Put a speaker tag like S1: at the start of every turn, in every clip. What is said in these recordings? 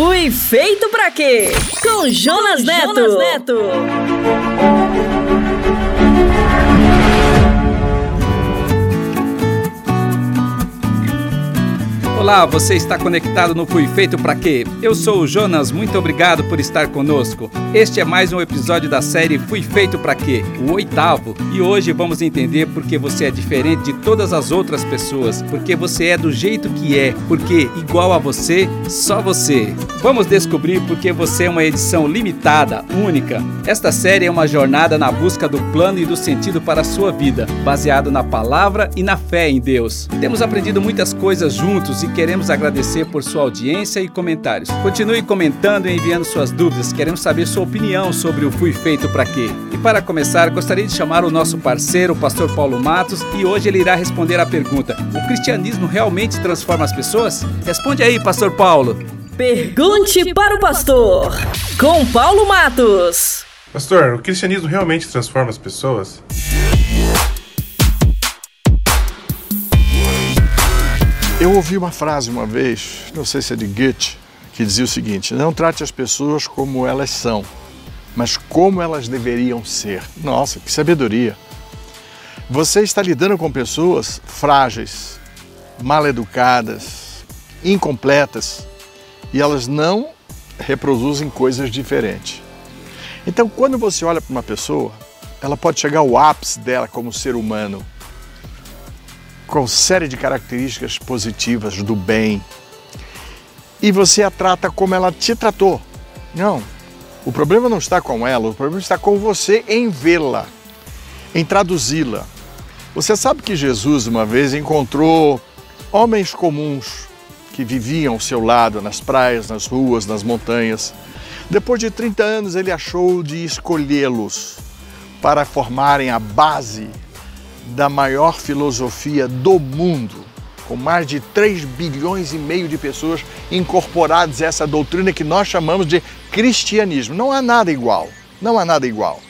S1: Fui feito pra quê? Com Jonas Neto. Jonas Neto.
S2: Olá, você está conectado no Fui Feito para Quê? Eu sou o Jonas, muito obrigado por estar conosco. Este é mais um episódio da série Fui Feito para Quê? O oitavo. E hoje vamos entender por que você é diferente de todas as outras pessoas, porque você é do jeito que é, porque igual a você, só você. Vamos descobrir porque você é uma edição limitada, única. Esta série é uma jornada na busca do plano e do sentido para a sua vida, baseado na palavra e na fé em Deus. Temos aprendido muitas coisas juntos e queremos agradecer por sua audiência e comentários. Continue comentando e enviando suas dúvidas, queremos saber sua opinião sobre o Fui Feito para Quê. E para começar, gostaria de chamar o nosso parceiro, o pastor Paulo Matos, e hoje ele irá responder a pergunta: O cristianismo realmente transforma as pessoas? Responde aí, pastor Paulo.
S1: Pergunte para o pastor, com Paulo Matos.
S3: Pastor, o cristianismo realmente transforma as pessoas?
S4: Eu ouvi uma frase uma vez, não sei se é de Goethe, que dizia o seguinte: Não trate as pessoas como elas são, mas como elas deveriam ser. Nossa, que sabedoria! Você está lidando com pessoas frágeis, mal educadas, incompletas e elas não reproduzem coisas diferentes. Então, quando você olha para uma pessoa, ela pode chegar ao ápice dela como ser humano, com série de características positivas do bem. E você a trata como ela te tratou. Não. O problema não está com ela, o problema está com você em vê-la, em traduzi-la. Você sabe que Jesus uma vez encontrou homens comuns que viviam ao seu lado nas praias, nas ruas, nas montanhas. Depois de 30 anos, ele achou de escolhê-los para formarem a base da maior filosofia do mundo, com mais de 3 bilhões e meio de pessoas incorporadas a essa doutrina que nós chamamos de cristianismo. Não há nada igual, não há nada igual.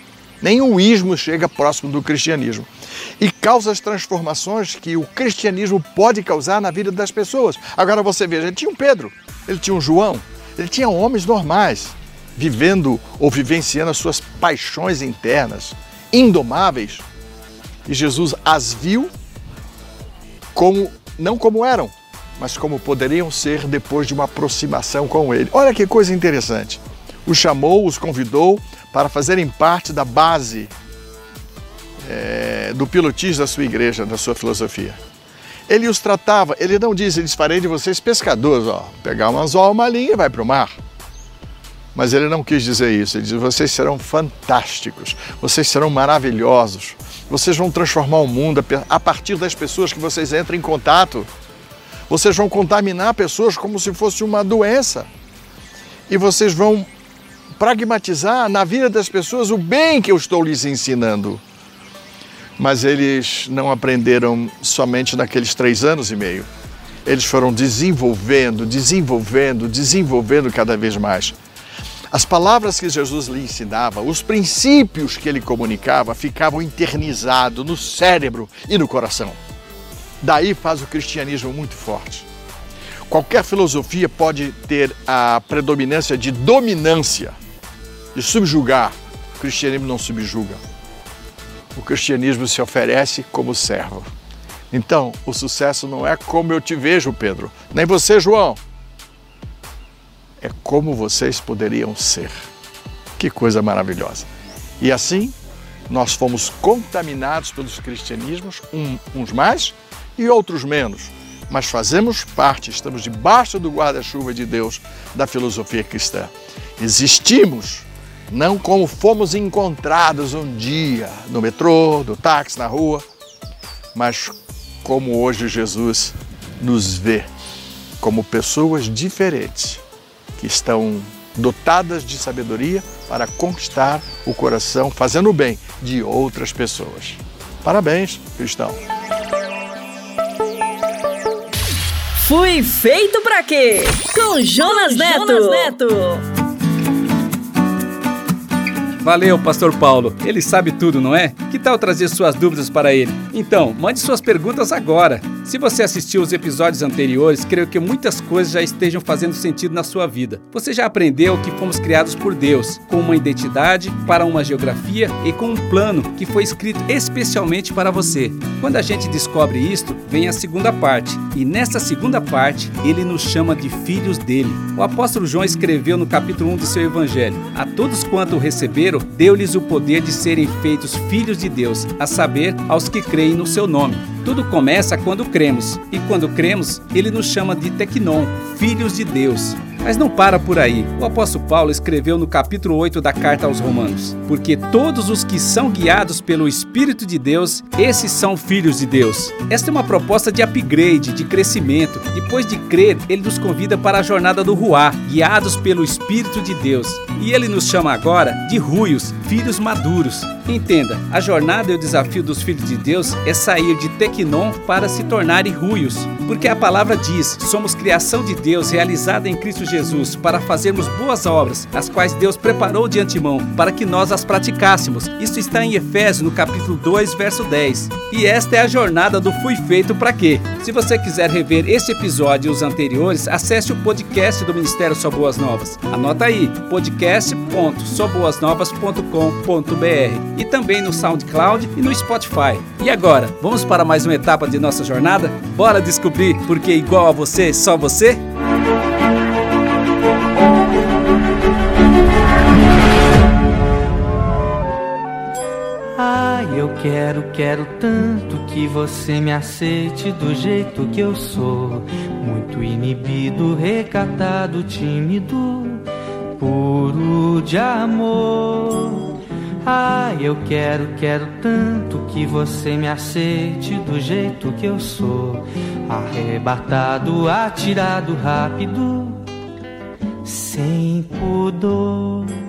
S4: Nenhum ismo chega próximo do cristianismo. E causa as transformações que o cristianismo pode causar na vida das pessoas. Agora você veja, ele tinha um Pedro, ele tinha um João, ele tinha homens normais, vivendo ou vivenciando as suas paixões internas, indomáveis, e Jesus as viu como não como eram, mas como poderiam ser depois de uma aproximação com ele. Olha que coisa interessante. Os chamou, os convidou para fazerem parte da base é, do pilotismo da sua igreja, da sua filosofia. Ele os tratava, ele não disse, eles farei de vocês pescadores, ó, pegar um anzol, uma linha e vai para o mar. Mas ele não quis dizer isso, ele disse, vocês serão fantásticos, vocês serão maravilhosos, vocês vão transformar o mundo a partir das pessoas que vocês entram em contato. Vocês vão contaminar pessoas como se fosse uma doença. E vocês vão pragmatizar na vida das pessoas o bem que eu estou lhes ensinando. Mas eles não aprenderam somente naqueles três anos e meio. Eles foram desenvolvendo, desenvolvendo, desenvolvendo cada vez mais. As palavras que Jesus lhe ensinava, os princípios que ele comunicava, ficavam internizados no cérebro e no coração. Daí faz o cristianismo muito forte. Qualquer filosofia pode ter a predominância de dominância, de subjugar. O cristianismo não subjuga. O cristianismo se oferece como servo. Então, o sucesso não é como eu te vejo, Pedro, nem você, João é como vocês poderiam ser. Que coisa maravilhosa. E assim, nós fomos contaminados pelos cristianismos, uns mais e outros menos, mas fazemos parte, estamos debaixo do guarda-chuva de Deus da filosofia cristã. Existimos não como fomos encontrados um dia no metrô, no táxi, na rua, mas como hoje Jesus nos vê como pessoas diferentes que estão dotadas de sabedoria para conquistar o coração, fazendo o bem de outras pessoas. Parabéns, cristão.
S1: Fui feito para quê? Com Jonas Neto. Jonas Neto.
S2: Valeu, Pastor Paulo. Ele sabe tudo, não é? Que tal trazer suas dúvidas para ele? Então, mande suas perguntas agora. Se você assistiu os episódios anteriores, creio que muitas coisas já estejam fazendo sentido na sua vida. Você já aprendeu que fomos criados por Deus, com uma identidade, para uma geografia e com um plano que foi escrito especialmente para você. Quando a gente descobre isto, vem a segunda parte, e nessa segunda parte, ele nos chama de filhos dele. O apóstolo João escreveu no capítulo 1 de seu evangelho: A todos quanto o receberam, deu-lhes o poder de serem feitos filhos de Deus, a saber, aos que creem no seu nome. Tudo começa quando cremos, e quando cremos, ele nos chama de Tecnon, filhos de Deus. Mas não para por aí. O apóstolo Paulo escreveu no capítulo 8 da carta aos Romanos: Porque todos os que são guiados pelo Espírito de Deus, esses são filhos de Deus. Esta é uma proposta de upgrade, de crescimento. Depois de crer, ele nos convida para a jornada do Ruá, guiados pelo Espírito de Deus. E ele nos chama agora de ruios, filhos maduros. Entenda, a jornada e o desafio dos filhos de Deus é sair de Tequinon para se tornarem ruios. Porque a palavra diz: somos criação de Deus realizada em Cristo Jesus para fazermos boas obras, as quais Deus preparou de antemão para que nós as praticássemos. Isso está em Efésios, no capítulo 2, verso 10. E esta é a jornada do Fui Feito para Quê? Se você quiser rever esse episódio e os anteriores, acesse o podcast do Ministério Só Boas Novas. Anota aí, podcast.soboasnovas.com.br e também no SoundCloud e no Spotify. E agora, vamos para mais uma etapa de nossa jornada? Bora descobrir porque igual a você, só você?
S5: Quero, quero tanto que você me aceite do jeito que eu sou. Muito inibido, recatado, tímido, puro de amor. Ai, eu quero, quero tanto que você me aceite do jeito que eu sou. Arrebatado, atirado, rápido, sem pudor.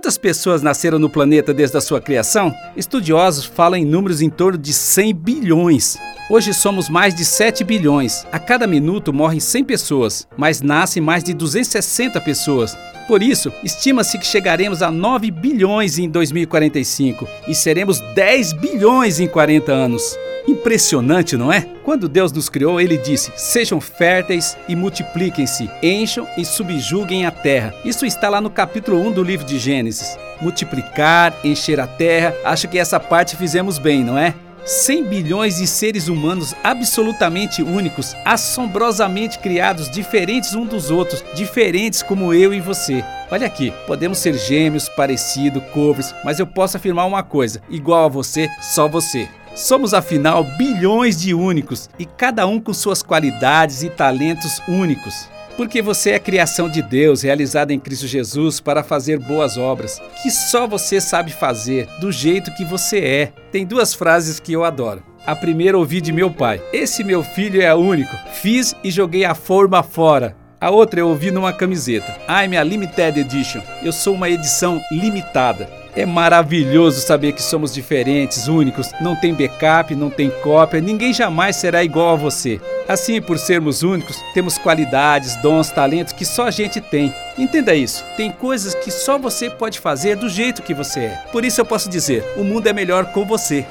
S2: Quantas pessoas nasceram no planeta desde a sua criação? Estudiosos falam em números em torno de 100 bilhões. Hoje somos mais de 7 bilhões. A cada minuto morrem 100 pessoas, mas nascem mais de 260 pessoas. Por isso, estima-se que chegaremos a 9 bilhões em 2045 e seremos 10 bilhões em 40 anos. Impressionante, não é? Quando Deus nos criou, ele disse: Sejam férteis e multipliquem-se, encham e subjuguem a terra. Isso está lá no capítulo 1 do livro de Gênesis. Multiplicar, encher a terra, acho que essa parte fizemos bem, não é? 100 bilhões de seres humanos absolutamente únicos, assombrosamente criados, diferentes um dos outros, diferentes como eu e você. Olha aqui, podemos ser gêmeos, parecidos, covers, mas eu posso afirmar uma coisa: igual a você, só você. Somos afinal bilhões de únicos e cada um com suas qualidades e talentos únicos. Porque você é criação de Deus, realizada em Cristo Jesus para fazer boas obras, que só você sabe fazer, do jeito que você é. Tem duas frases que eu adoro. A primeira ouvi de meu pai: Esse meu filho é único. Fiz e joguei a forma fora. A outra eu ouvi numa camiseta. I'm a limited edition. Eu sou uma edição limitada. É maravilhoso saber que somos diferentes, únicos, não tem backup, não tem cópia, ninguém jamais será igual a você. Assim, por sermos únicos, temos qualidades, dons, talentos que só a gente tem. Entenda isso. Tem coisas que só você pode fazer do jeito que você é. Por isso eu posso dizer: o mundo é melhor com você.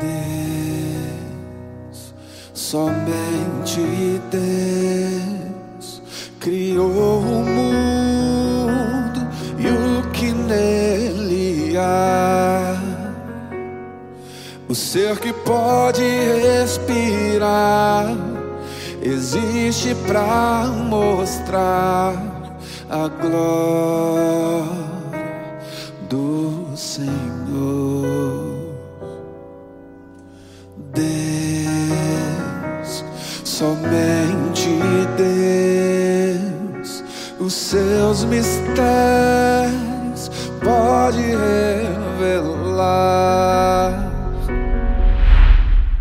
S6: Deus, somente Deus ser que pode respirar existe para mostrar a glória do Senhor. Deus, somente Deus, os seus mistérios pode revelar.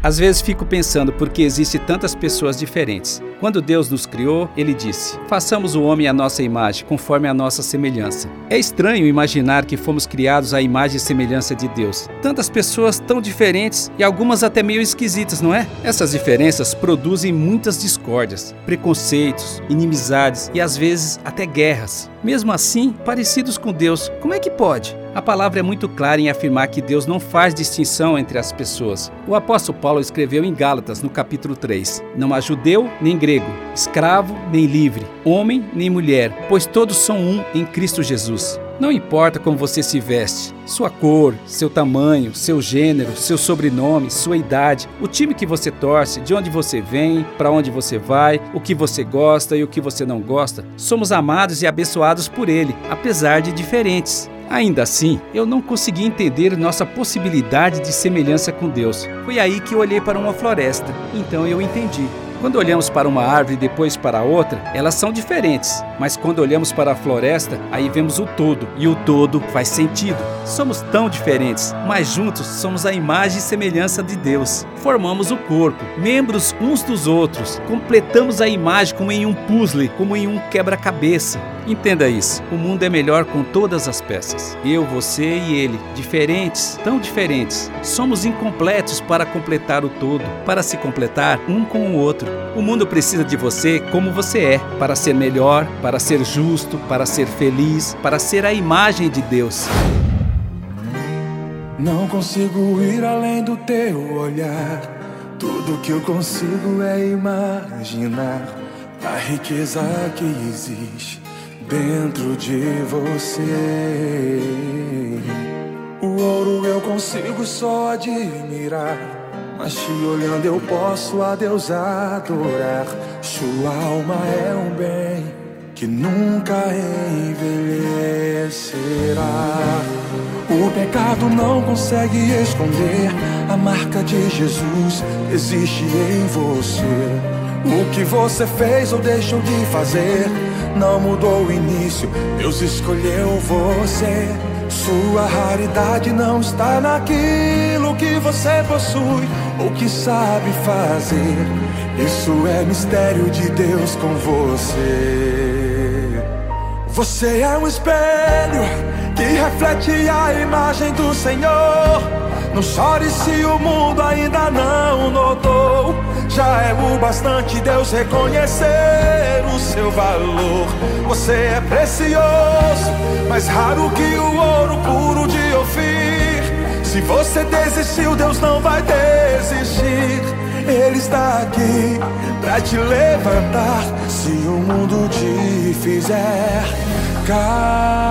S2: Às vezes fico pensando por que existem tantas pessoas diferentes. Quando Deus nos criou, ele disse: Façamos o homem à nossa imagem, conforme a nossa semelhança. É estranho imaginar que fomos criados à imagem e semelhança de Deus. Tantas pessoas tão diferentes e algumas até meio esquisitas, não é? Essas diferenças produzem muitas discórdias, preconceitos, inimizades e às vezes até guerras. Mesmo assim, parecidos com Deus, como é que pode? A palavra é muito clara em afirmar que Deus não faz distinção entre as pessoas. O apóstolo Paulo escreveu em Gálatas, no capítulo 3: Não há judeu nem grego, escravo nem livre, homem nem mulher, pois todos são um em Cristo Jesus. Não importa como você se veste, sua cor, seu tamanho, seu gênero, seu sobrenome, sua idade, o time que você torce, de onde você vem, para onde você vai, o que você gosta e o que você não gosta, somos amados e abençoados por Ele, apesar de diferentes. Ainda assim, eu não consegui entender nossa possibilidade de semelhança com Deus. Foi aí que eu olhei para uma floresta, então eu entendi. Quando olhamos para uma árvore e depois para outra, elas são diferentes, mas quando olhamos para a floresta, aí vemos o todo, e o todo faz sentido. Somos tão diferentes, mas juntos somos a imagem e semelhança de Deus. Formamos o corpo, membros uns dos outros, completamos a imagem como em um puzzle, como em um quebra-cabeça. Entenda isso. O mundo é melhor com todas as peças. Eu, você e ele, diferentes, tão diferentes. Somos incompletos para completar o todo, para se completar um com o outro. O mundo precisa de você como você é, para ser melhor, para ser justo, para ser feliz, para ser a imagem de Deus.
S6: Não consigo ir além do teu olhar. Tudo que eu consigo é imaginar a riqueza que existe dentro de você. O ouro eu consigo só admirar, mas te olhando eu posso a Deus adorar. Sua alma é um bem que nunca envelhecerá. O pecado não consegue esconder a marca de Jesus existe em você. O que você fez ou deixou de fazer não mudou o início. Deus escolheu você. Sua raridade não está naquilo que você possui ou que sabe fazer. Isso é mistério de Deus com você. Você é um espelho que reflete a imagem do Senhor. Não chore se o mundo ainda não notou. Já é o bastante Deus reconhecer o seu valor. Você é precioso, mais raro que o ouro puro de Ofir. Se você desistiu, Deus não vai desistir. Ele está aqui pra te levantar. Se o mundo te fizer cair.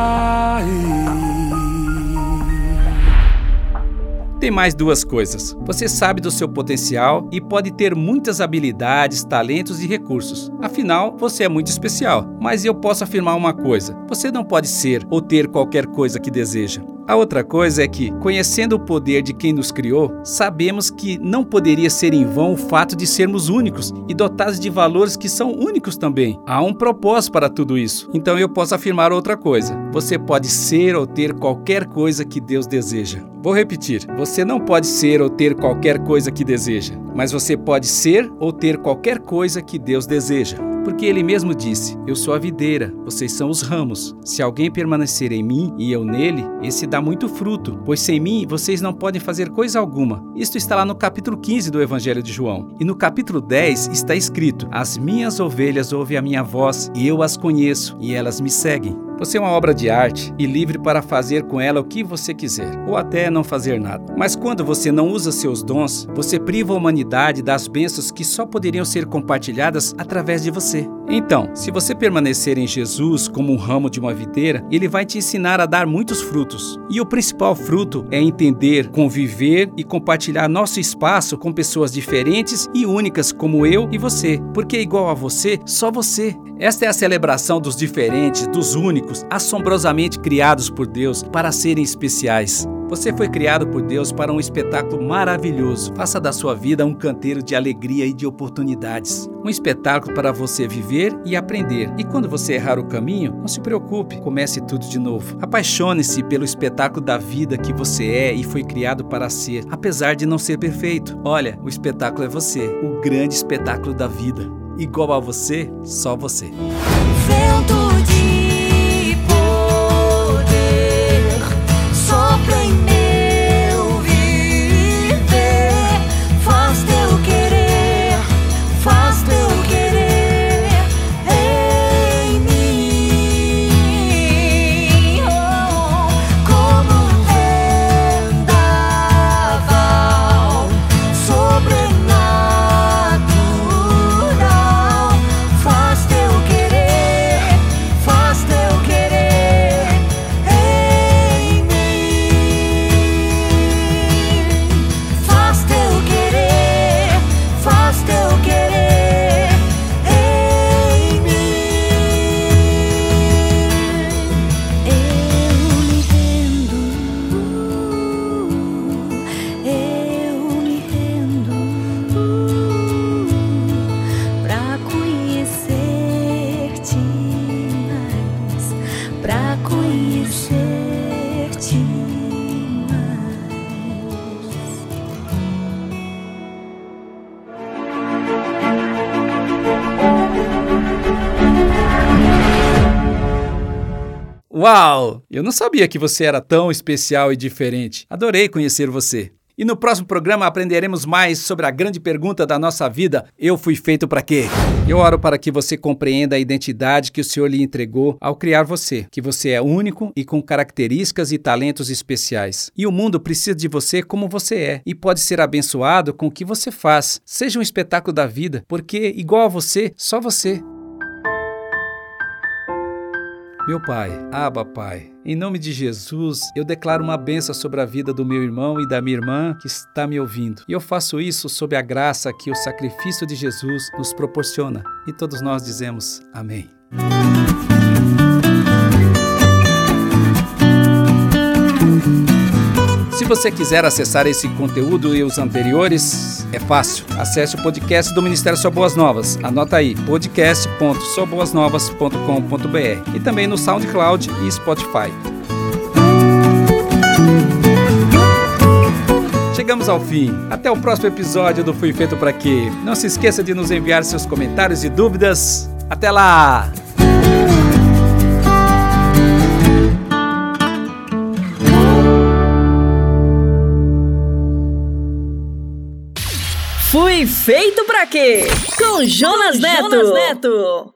S2: Tem mais duas coisas. Você sabe do seu potencial e pode ter muitas habilidades, talentos e recursos. Afinal, você é muito especial. Mas eu posso afirmar uma coisa: você não pode ser ou ter qualquer coisa que deseja. A outra coisa é que, conhecendo o poder de quem nos criou, sabemos que não poderia ser em vão o fato de sermos únicos e dotados de valores que são únicos também. Há um propósito para tudo isso. Então eu posso afirmar outra coisa: você pode ser ou ter qualquer coisa que Deus deseja. Vou repetir: você não pode ser ou ter qualquer coisa que deseja, mas você pode ser ou ter qualquer coisa que Deus deseja. Porque ele mesmo disse: Eu sou a videira, vocês são os ramos. Se alguém permanecer em mim e eu nele, esse dá muito fruto, pois sem mim vocês não podem fazer coisa alguma. Isto está lá no capítulo 15 do Evangelho de João. E no capítulo 10 está escrito: As minhas ovelhas ouvem a minha voz, e eu as conheço, e elas me seguem. Você é uma obra de arte e livre para fazer com ela o que você quiser, ou até não fazer nada. Mas quando você não usa seus dons, você priva a humanidade das bênçãos que só poderiam ser compartilhadas através de você. Então, se você permanecer em Jesus como um ramo de uma videira, ele vai te ensinar a dar muitos frutos. E o principal fruto é entender, conviver e compartilhar nosso espaço com pessoas diferentes e únicas como eu e você, porque igual a você, só você. Esta é a celebração dos diferentes, dos únicos, assombrosamente criados por Deus para serem especiais. Você foi criado por Deus para um espetáculo maravilhoso. Faça da sua vida um canteiro de alegria e de oportunidades. Um espetáculo para você viver e aprender. E quando você errar o caminho, não se preocupe, comece tudo de novo. Apaixone-se pelo espetáculo da vida que você é e foi criado para ser, apesar de não ser perfeito. Olha, o espetáculo é você, o grande espetáculo da vida. Igual a você, só você.
S7: Vento de
S2: Uau! Eu não sabia que você era tão especial e diferente. Adorei conhecer você. E no próximo programa aprenderemos mais sobre a grande pergunta da nossa vida: eu fui feito para quê? Eu oro para que você compreenda a identidade que o Senhor lhe entregou ao criar você, que você é único e com características e talentos especiais. E o mundo precisa de você como você é e pode ser abençoado com o que você faz. Seja um espetáculo da vida, porque igual a você, só você. Meu Pai, Aba Pai, em nome de Jesus, eu declaro uma benção sobre a vida do meu irmão e da minha irmã que está me ouvindo. E eu faço isso sob a graça que o sacrifício de Jesus nos proporciona. E todos nós dizemos amém. Se você quiser acessar esse conteúdo e os anteriores, é fácil. Acesse o podcast do Ministério Só Boas Novas. Anota aí, podcast.soboasnovas.com.br e também no SoundCloud e Spotify. Chegamos ao fim. Até o próximo episódio do Fui Feito Pra Quê. Não se esqueça de nos enviar seus comentários e dúvidas. Até lá!
S1: Fui feito pra quê? Com Jonas Neto. Jonas Neto.